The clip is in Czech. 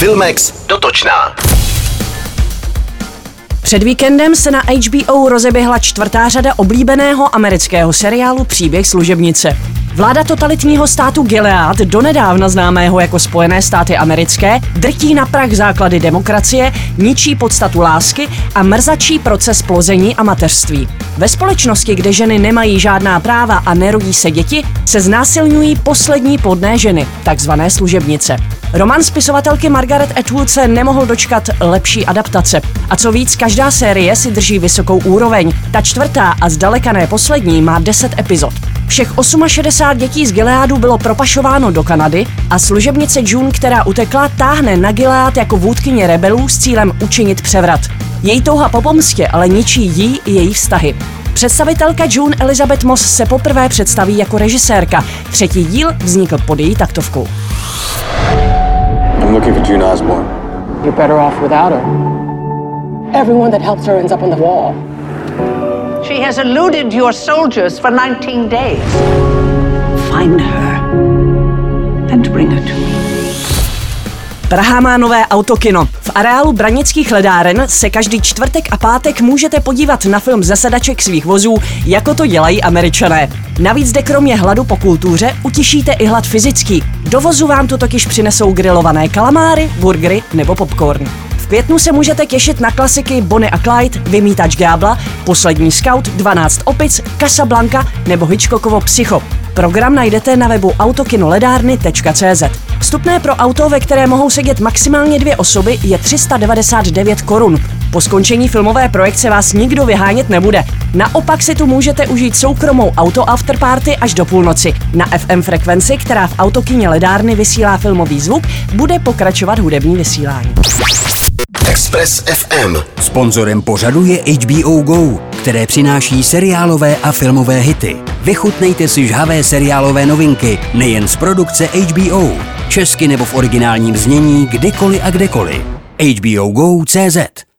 Filmex dotočná. Před víkendem se na HBO rozeběhla čtvrtá řada oblíbeného amerického seriálu Příběh služebnice. Vláda totalitního státu Gilead, donedávna známého jako Spojené státy americké, drtí na prach základy demokracie, ničí podstatu lásky a mrzačí proces plození a mateřství. Ve společnosti, kde ženy nemají žádná práva a nerodí se děti, se znásilňují poslední plodné ženy, takzvané služebnice. Román spisovatelky Margaret Atwood se nemohl dočkat lepší adaptace. A co víc, každá série si drží vysokou úroveň. Ta čtvrtá a zdaleka ne poslední má 10 epizod. Všech 68 dětí z Gileádu bylo propašováno do Kanady a služebnice June, která utekla, táhne na Gilead jako vůdkyně rebelů s cílem učinit převrat. Její touha po pomstě ale ničí jí i její vztahy. Představitelka June Elizabeth Moss se poprvé představí jako režisérka. Třetí díl vznikl pod její taktovkou. I'm looking for June Osborne. You're better off without her. Everyone that helps her ends up on the wall. She has eluded your soldiers for 19 days. Find her and bring her to me. Praha má nové autokino. V areálu Branických ledáren se každý čtvrtek a pátek můžete podívat na film ze sedaček svých vozů, jako to dělají američané. Navíc zde kromě hladu po kultuře utěšíte i hlad fyzický. Do vozu vám tu totiž přinesou grilované kalamáry, burgery nebo popcorn. V květnu se můžete těšit na klasiky Bonnie a Clyde, Vymítač Gábla, Poslední scout, 12 opic, Casablanca nebo Hitchcockovo Psycho. Program najdete na webu autokinoledárny.cz. Vstupné pro auto, ve které mohou sedět maximálně dvě osoby, je 399 korun. Po skončení filmové projekce vás nikdo vyhánět nebude. Naopak si tu můžete užít soukromou auto afterparty až do půlnoci. Na FM frekvenci, která v autokyně Ledárny vysílá filmový zvuk, bude pokračovat hudební vysílání. Express FM. Sponzorem pořadu je HBO Go, které přináší seriálové a filmové hity. Vychutnejte si žhavé seriálové novinky nejen z produkce HBO, česky nebo v originálním znění kdykoliv a kdekoliv. HBO Go CZ